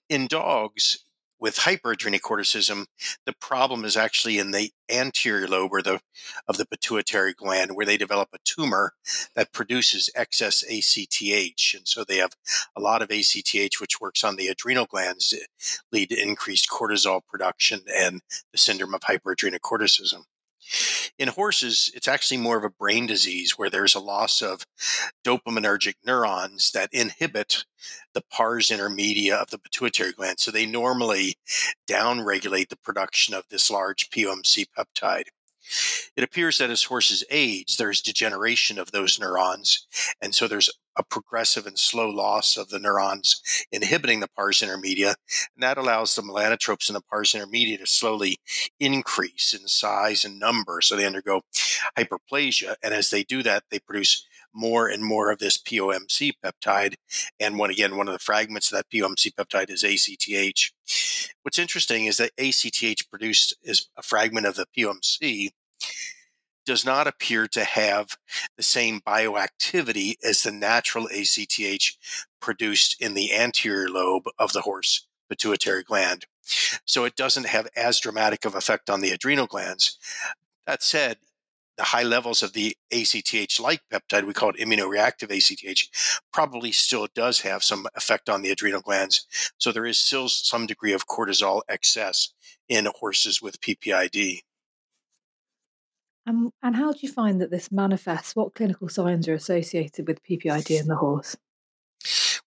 In dogs, with hyperadrenocorticism, the problem is actually in the anterior lobe or the of the pituitary gland, where they develop a tumor that produces excess ACTH, and so they have a lot of ACTH, which works on the adrenal glands, to lead to increased cortisol production and the syndrome of hyperadrenocorticism. In horses, it's actually more of a brain disease where there's a loss of dopaminergic neurons that inhibit the pars intermedia of the pituitary gland. So they normally downregulate the production of this large POMC peptide. It appears that as horses age, there's degeneration of those neurons. And so there's a progressive and slow loss of the neurons inhibiting the pars intermedia. And that allows the melanotropes in the pars intermedia to slowly increase in size and number. So they undergo hyperplasia. And as they do that, they produce more and more of this POMC peptide. And one again, one of the fragments of that POMC peptide is ACTH. What's interesting is that ACTH produced is a fragment of the POMC does not appear to have the same bioactivity as the natural ACTH produced in the anterior lobe of the horse pituitary gland. So it doesn't have as dramatic of effect on the adrenal glands. That said, the high levels of the ACTH like peptide, we call it immunoreactive ACTH, probably still does have some effect on the adrenal glands. So there is still some degree of cortisol excess in horses with PPID. Um, and how do you find that this manifests? What clinical signs are associated with PPID in the horse?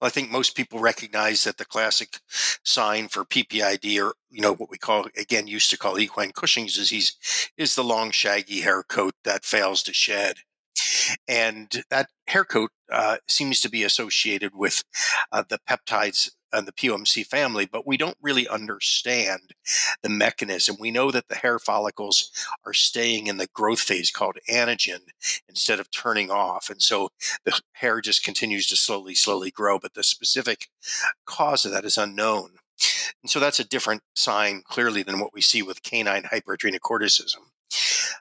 I think most people recognize that the classic sign for PPID, or you know what we call again used to call equine Cushing's disease, is the long shaggy hair coat that fails to shed, and that hair coat uh, seems to be associated with uh, the peptides and the POMC family, but we don't really understand the mechanism. We know that the hair follicles are staying in the growth phase called anagen instead of turning off. And so the hair just continues to slowly, slowly grow, but the specific cause of that is unknown. And so that's a different sign clearly than what we see with canine hyperadrenocorticism.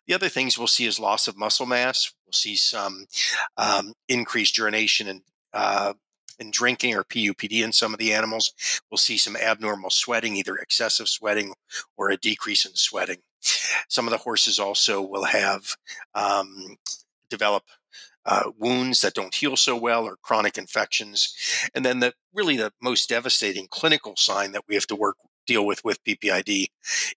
The other things we'll see is loss of muscle mass. We'll see some um, increased urination and uh, in drinking or PUPD in some of the animals. We'll see some abnormal sweating, either excessive sweating or a decrease in sweating. Some of the horses also will have um, develop uh, wounds that don't heal so well or chronic infections. And then the really the most devastating clinical sign that we have to work deal with with PPID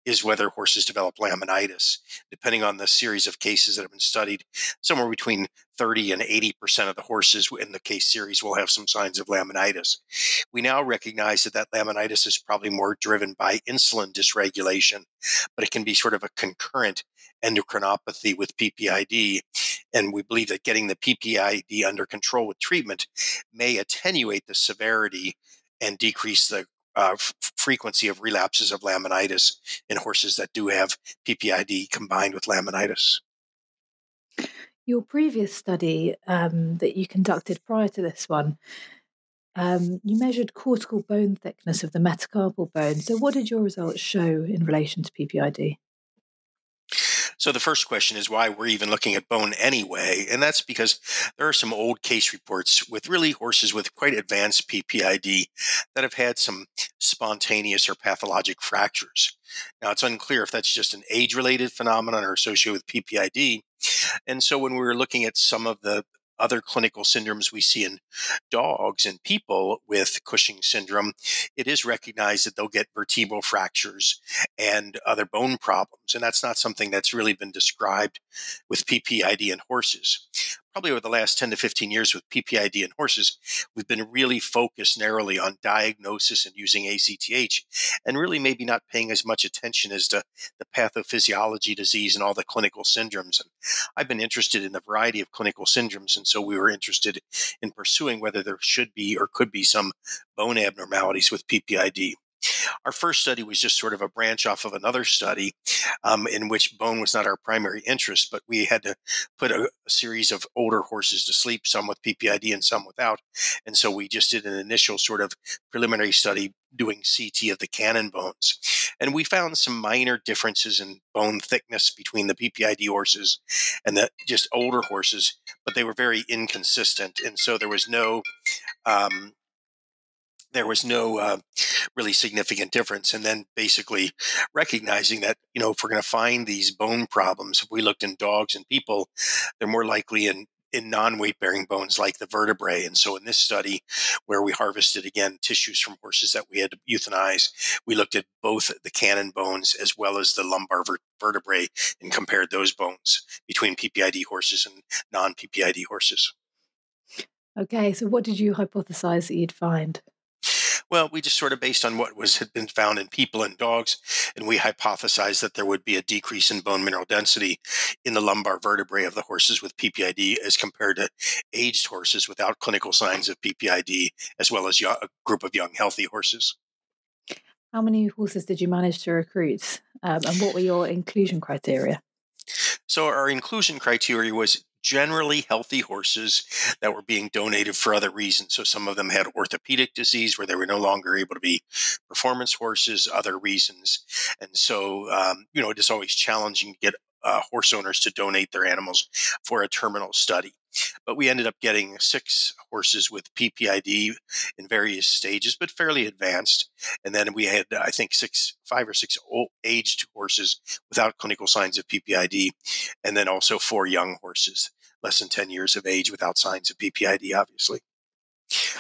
is whether horses develop laminitis. Depending on the series of cases that have been studied, somewhere between 30 and 80% of the horses in the case series will have some signs of laminitis. We now recognize that that laminitis is probably more driven by insulin dysregulation, but it can be sort of a concurrent endocrinopathy with PPID. And we believe that getting the PPID under control with treatment may attenuate the severity and decrease the uh, f- frequency of relapses of laminitis in horses that do have PPID combined with laminitis. Your previous study um, that you conducted prior to this one, um, you measured cortical bone thickness of the metacarpal bone. So, what did your results show in relation to PPID? So the first question is why we're even looking at bone anyway. And that's because there are some old case reports with really horses with quite advanced PPID that have had some spontaneous or pathologic fractures. Now, it's unclear if that's just an age related phenomenon or associated with PPID. And so when we were looking at some of the other clinical syndromes we see in dogs and people with Cushing syndrome, it is recognized that they'll get vertebral fractures and other bone problems. And that's not something that's really been described with PPID in horses probably over the last 10 to 15 years with PPID in horses, we've been really focused narrowly on diagnosis and using ACTH, and really maybe not paying as much attention as to the pathophysiology disease and all the clinical syndromes. And I've been interested in a variety of clinical syndromes, and so we were interested in pursuing whether there should be or could be some bone abnormalities with PPID. Our first study was just sort of a branch off of another study um, in which bone was not our primary interest, but we had to put a, a, series of older horses to sleep, some with PPID and some without. And so we just did an initial sort of preliminary study doing CT of the cannon bones. And we found some minor differences in bone thickness between the PPID horses and the just older horses, but they were very inconsistent. And so there was no um, there was no uh, really significant difference. And then basically recognizing that, you know, if we're going to find these bone problems, if we looked in dogs and people, they're more likely in in non-weight bearing bones like the vertebrae. And so in this study where we harvested again tissues from horses that we had to euthanize, we looked at both the cannon bones as well as the lumbar vertebrae and compared those bones between PPID horses and non-PPID horses. Okay, so what did you hypothesize that you'd find? Well, we just sort of based on what was had been found in people and dogs, and we hypothesized that there would be a decrease in bone mineral density in the lumbar vertebrae of the horses with PPID as compared to aged horses without clinical signs of PPID, as well as a group of young healthy horses. How many horses did you manage to recruit, um, and what were your inclusion criteria? So our inclusion criteria was generally healthy horses that were being donated for other reasons. So some of them had orthopedic disease where they were no longer able to be performance horses, other reasons. And so, um, you know, it is always challenging to get uh, horse owners to donate their animals for a terminal study. But we ended up getting six horses with PPID in various stages, but fairly advanced. And then we had, I think, six, five or six old, aged horses without clinical signs of PPID, and then also four young horses, less than 10 years of age, without signs of PPID, obviously.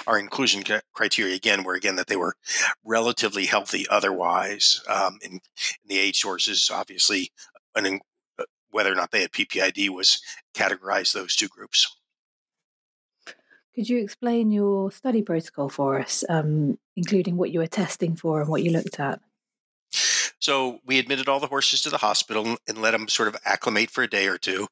Our inclusion criteria again were again that they were relatively healthy otherwise. Um, in, in the aged horses, obviously, an whether or not they had PPID was categorized those two groups. Could you explain your study protocol for us, um, including what you were testing for and what you looked at? So we admitted all the horses to the hospital and let them sort of acclimate for a day or two.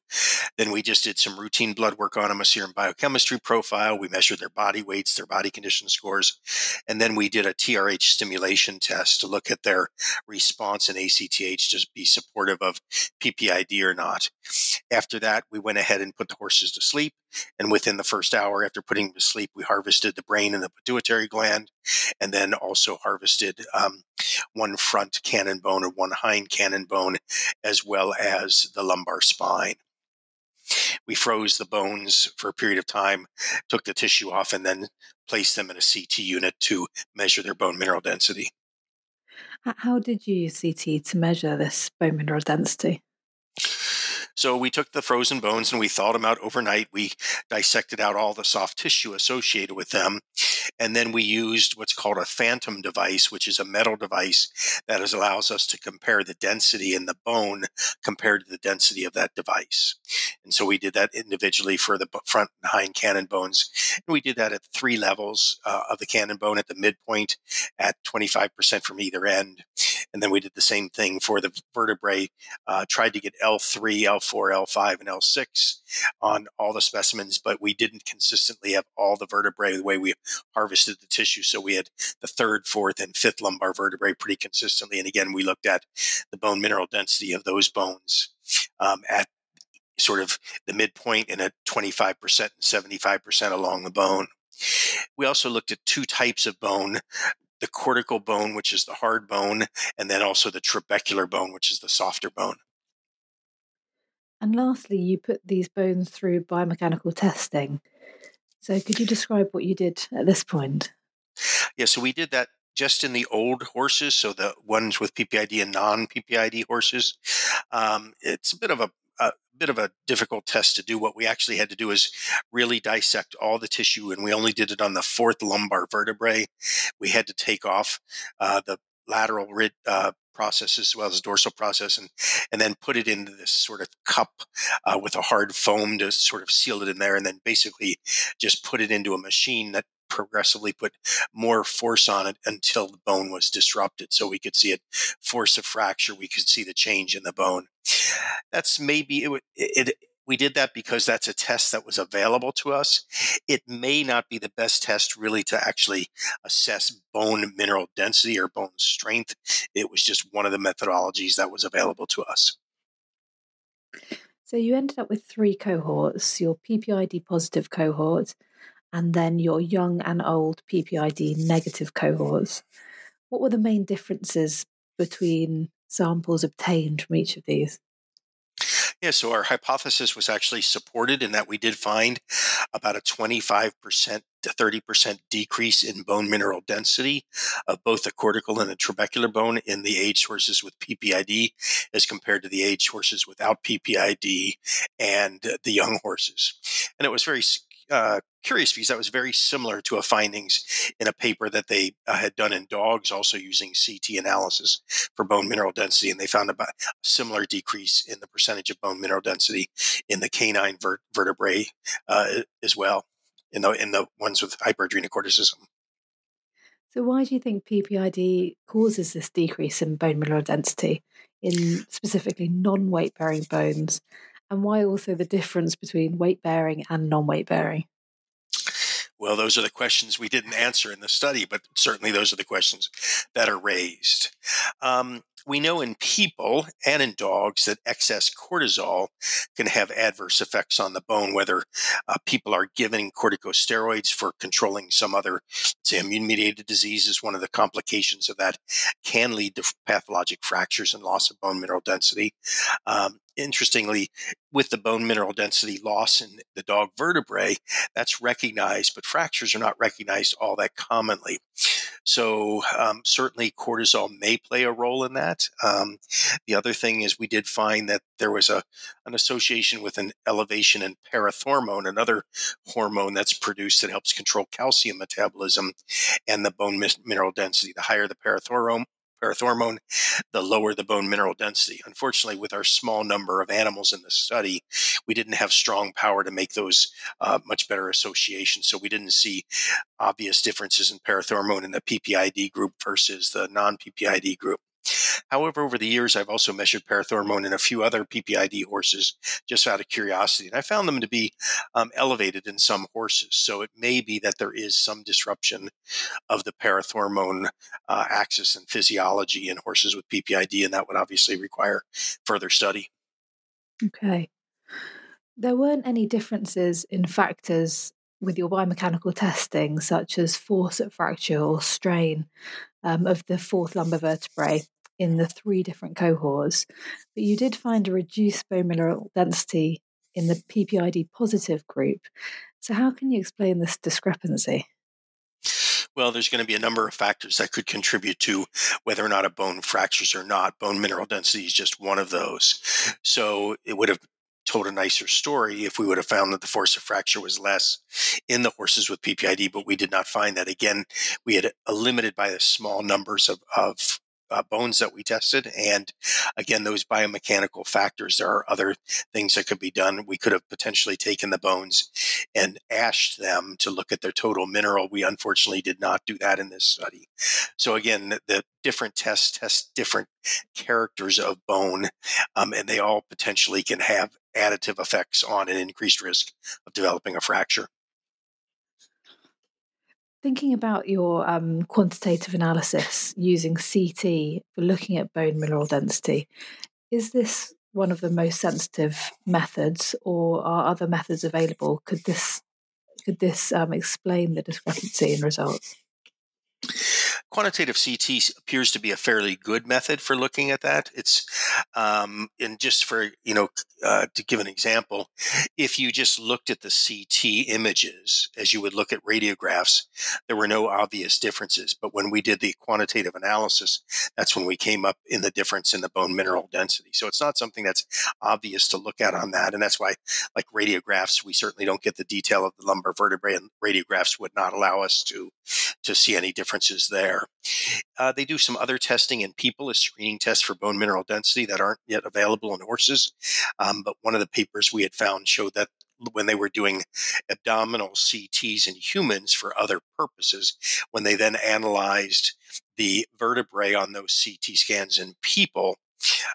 Then we just did some routine blood work on them, a serum biochemistry profile. We measured their body weights, their body condition scores, and then we did a TRH stimulation test to look at their response in ACTH to be supportive of PPID or not. After that, we went ahead and put the horses to sleep. And within the first hour after putting them to sleep, we harvested the brain and the pituitary gland, and then also harvested um, one front cannon bone and one hind cannon bone, as well as the lumbar spine. We froze the bones for a period of time, took the tissue off, and then placed them in a CT unit to measure their bone mineral density. How did you use CT to measure this bone mineral density? So we took the frozen bones and we thawed them out overnight. We dissected out all the soft tissue associated with them. And then we used what's called a phantom device, which is a metal device that is, allows us to compare the density in the bone compared to the density of that device. And so we did that individually for the front and hind cannon bones. And we did that at three levels uh, of the cannon bone at the midpoint at 25% from either end. And then we did the same thing for the vertebrae, uh, tried to get L3, L4, L5, and L6 on all the specimens, but we didn't consistently have all the vertebrae the way we harvested the tissue. So we had the third, fourth, and fifth lumbar vertebrae pretty consistently. And again, we looked at the bone mineral density of those bones um, at sort of the midpoint and at 25% and 75% along the bone. We also looked at two types of bone the cortical bone, which is the hard bone, and then also the trabecular bone, which is the softer bone. And lastly, you put these bones through biomechanical testing. So, could you describe what you did at this point? Yeah, so we did that just in the old horses, so the ones with PPID and non PPID horses. Um, it's a bit of a, a bit of a difficult test to do. What we actually had to do is really dissect all the tissue, and we only did it on the fourth lumbar vertebrae. We had to take off uh, the lateral uh, process as well as dorsal process, and and then put it into this sort of cup uh, with a hard foam to sort of seal it in there, and then basically just put it into a machine that progressively put more force on it until the bone was disrupted. So we could see it force a fracture. We could see the change in the bone. That's maybe it. it we did that because that's a test that was available to us. It may not be the best test really to actually assess bone mineral density or bone strength. It was just one of the methodologies that was available to us. So you ended up with three cohorts your PPID positive cohort, and then your young and old PPID negative cohorts. What were the main differences between samples obtained from each of these? Yeah, so our hypothesis was actually supported in that we did find about a 25% to 30% decrease in bone mineral density of both the cortical and the trabecular bone in the aged horses with PPID as compared to the aged horses without PPID and the young horses. And it was very uh, curious because that was very similar to a findings in a paper that they uh, had done in dogs, also using CT analysis for bone mineral density, and they found about a similar decrease in the percentage of bone mineral density in the canine vert- vertebrae uh, as well, in the in the ones with hyperadrenocorticism. So, why do you think PPID causes this decrease in bone mineral density in specifically non-weight bearing bones? And why also the difference between weight bearing and non weight bearing? Well, those are the questions we didn't answer in the study, but certainly those are the questions that are raised. Um, we know in people and in dogs that excess cortisol can have adverse effects on the bone, whether uh, people are given corticosteroids for controlling some other, say, immune mediated diseases. one of the complications of that, can lead to pathologic fractures and loss of bone mineral density. Um, interestingly, with the bone mineral density loss in the dog vertebrae, that's recognized, but fractures are not recognized all that commonly. So, um, certainly cortisol may play a role in that. Um, the other thing is, we did find that there was a, an association with an elevation in parathormone, another hormone that's produced that helps control calcium metabolism and the bone mineral density. The higher the parathormone, parathormone, the lower the bone mineral density. Unfortunately, with our small number of animals in the study, we didn't have strong power to make those uh, much better associations. So we didn't see obvious differences in parathormone in the PPID group versus the non PPID group. However, over the years, I've also measured parathormone in a few other PPID horses just out of curiosity, and I found them to be um, elevated in some horses. So it may be that there is some disruption of the parathormone uh, axis and physiology in horses with PPID, and that would obviously require further study. Okay. There weren't any differences in factors with your biomechanical testing, such as force at fracture or strain um, of the fourth lumbar vertebrae in the three different cohorts, but you did find a reduced bone mineral density in the PPID positive group. So, how can you explain this discrepancy? Well, there's going to be a number of factors that could contribute to whether or not a bone fractures or not. Bone mineral density is just one of those. So, it would have told a nicer story if we would have found that the force of fracture was less in the horses with PPID, but we did not find that. Again, we had a limited by the small numbers of, of uh, bones that we tested. And again, those biomechanical factors, there are other things that could be done. We could have potentially taken the bones and ashed them to look at their total mineral. We unfortunately did not do that in this study. So again, the, the different tests test different characters of bone, um, and they all potentially can have additive effects on an increased risk of developing a fracture. Thinking about your um, quantitative analysis using CT for looking at bone mineral density, is this one of the most sensitive methods, or are other methods available? Could this could this um, explain the discrepancy in results? Quantitative CT appears to be a fairly good method for looking at that. It's, um, and just for, you know, uh, to give an example, if you just looked at the CT images as you would look at radiographs, there were no obvious differences. But when we did the quantitative analysis, that's when we came up in the difference in the bone mineral density. So it's not something that's obvious to look at on that. And that's why, like radiographs, we certainly don't get the detail of the lumbar vertebrae, and radiographs would not allow us to, to see any differences there. Uh, they do some other testing in people, a screening test for bone mineral density that aren't yet available in horses. Um, but one of the papers we had found showed that when they were doing abdominal CTs in humans for other purposes, when they then analyzed the vertebrae on those CT scans in people,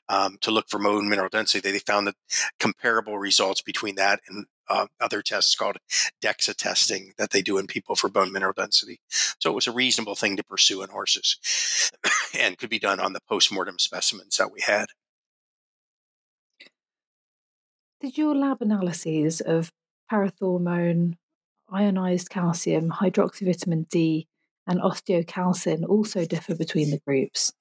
um, to look for bone mineral density. They, found that comparable results between that and uh, other tests called DEXA testing that they do in people for bone mineral density. So it was a reasonable thing to pursue in horses and could be done on the postmortem specimens that we had. Did your lab analyses of parathormone, ionized calcium, hydroxyvitamin D, and osteocalcin also differ between the groups?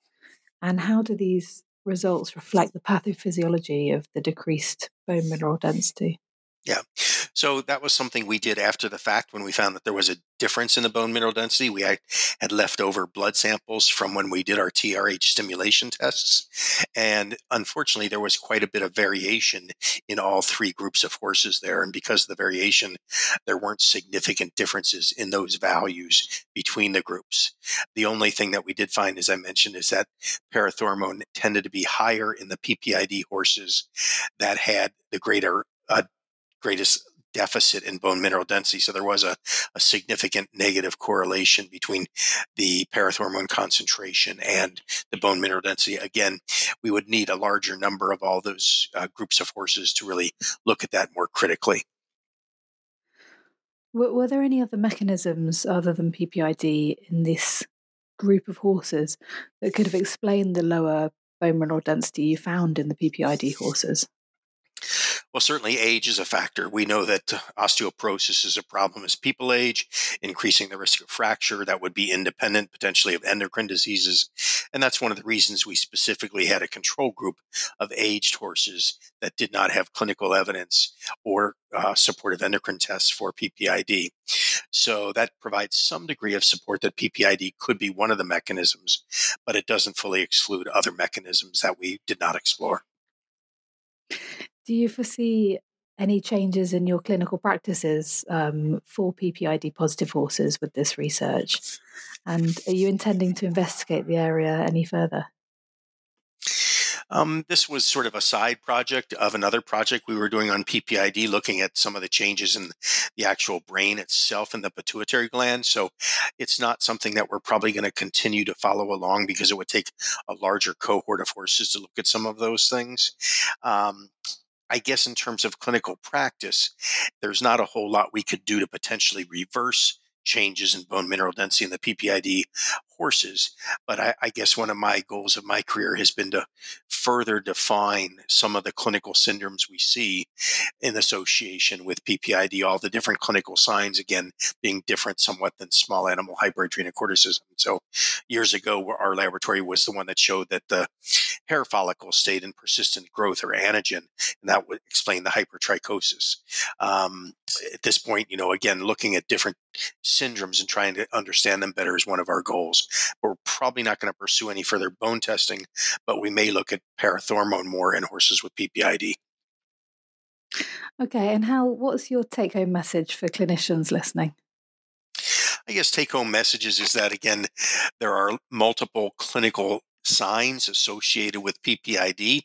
And how do these results reflect the pathophysiology of the decreased bone mineral density? Yeah. So that was something we did after the fact when we found that there was a difference in the bone mineral density. We had, leftover blood samples from when we did our TRH stimulation tests. And unfortunately, there was quite a bit of variation in all three groups of horses there. And because of the variation, there weren't significant differences in those values between the groups. The only thing that we did find, as I mentioned, is that parathormone tended to be higher in the PPID horses that had the greater uh, greatest deficit in bone mineral density. So there was a, a significant negative correlation between the parathormone concentration and the bone mineral density. Again, we would need a larger number of all those uh, groups of horses to really look at that more critically. Were, were there any other mechanisms other than PPID in this group of horses that could have explained the lower bone mineral density you found in the PPID horses? Well, certainly age is a factor. We know that osteoporosis is a problem as people age, increasing the risk of fracture. That would be independent potentially of endocrine diseases. And that's one of the reasons we specifically had a control group of aged horses that did not have clinical evidence or uh, supportive endocrine tests for PPID. So that provides some degree of support that PPID could be one of the mechanisms, but it doesn't fully exclude other mechanisms that we did not explore. Do you foresee any changes in your clinical practices um, for PPID positive horses with this research? And are you intending to investigate the area any further? Um, this was sort of a side project of another project we were doing on PPID, looking at some of the changes in the actual brain itself and the pituitary gland. So it's not something that we're probably going to continue to follow along because it would take a larger cohort of horses to look at some of those things. Um, I guess in terms of clinical practice, there's not a whole lot we could do to potentially reverse changes in bone mineral density in the PPID horses. But I, I, guess one of my goals of my career has been to further define some of the clinical syndromes we see in association with PPID, all the different clinical signs, again, being different somewhat than small animal hyperadrenocorticism. So years ago, our laboratory was the one that showed that the hair follicle stayed in persistent growth or anagen, and that would explain the hypertrichosis. Um, at this point, you know, again, looking at different syndromes and trying to understand them better is one of our goals. We're probably not going to pursue any further bone testing, but we may look at parathormone more in horses with PPID. Okay, and how? What's your take-home message for clinicians listening? I guess take-home messages is that again, there are multiple clinical signs associated with PPID,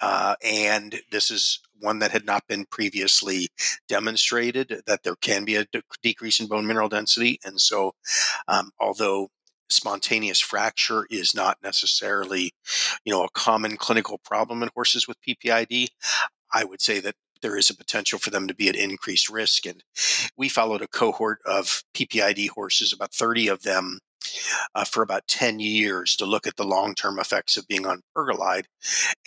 uh, and this is one that had not been previously demonstrated that there can be a de- decrease in bone mineral density. And so, um, although spontaneous fracture is not necessarily, you know, a common clinical problem in horses with PPID, I would say that there is a potential for them to be at increased risk. And we followed a cohort of PPID horses, about 30 of them, uh, for about 10 years to look at the long term effects of being on pergolide.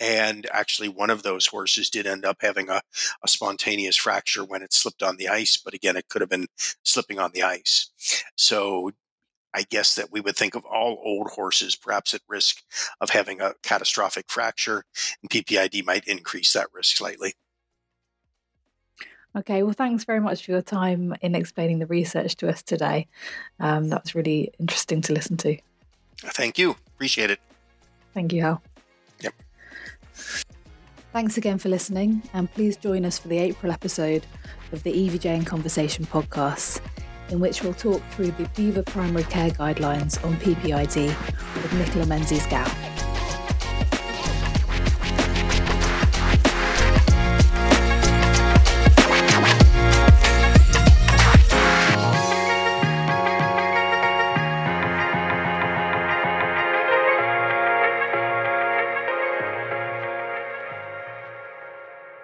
And actually, one of those horses did end up having a, a spontaneous fracture when it slipped on the ice. But again, it could have been slipping on the ice. So, I guess that we would think of all old horses perhaps at risk of having a catastrophic fracture, and PPID might increase that risk slightly. Okay, well, thanks very much for your time in explaining the research to us today. Um, that was really interesting to listen to. Thank you. Appreciate it. Thank you, Hal. Yep. Thanks again for listening, and please join us for the April episode of the EVJ in Conversation podcast, in which we'll talk through the BEVA primary care guidelines on PPID with Nicola Menzies Gow.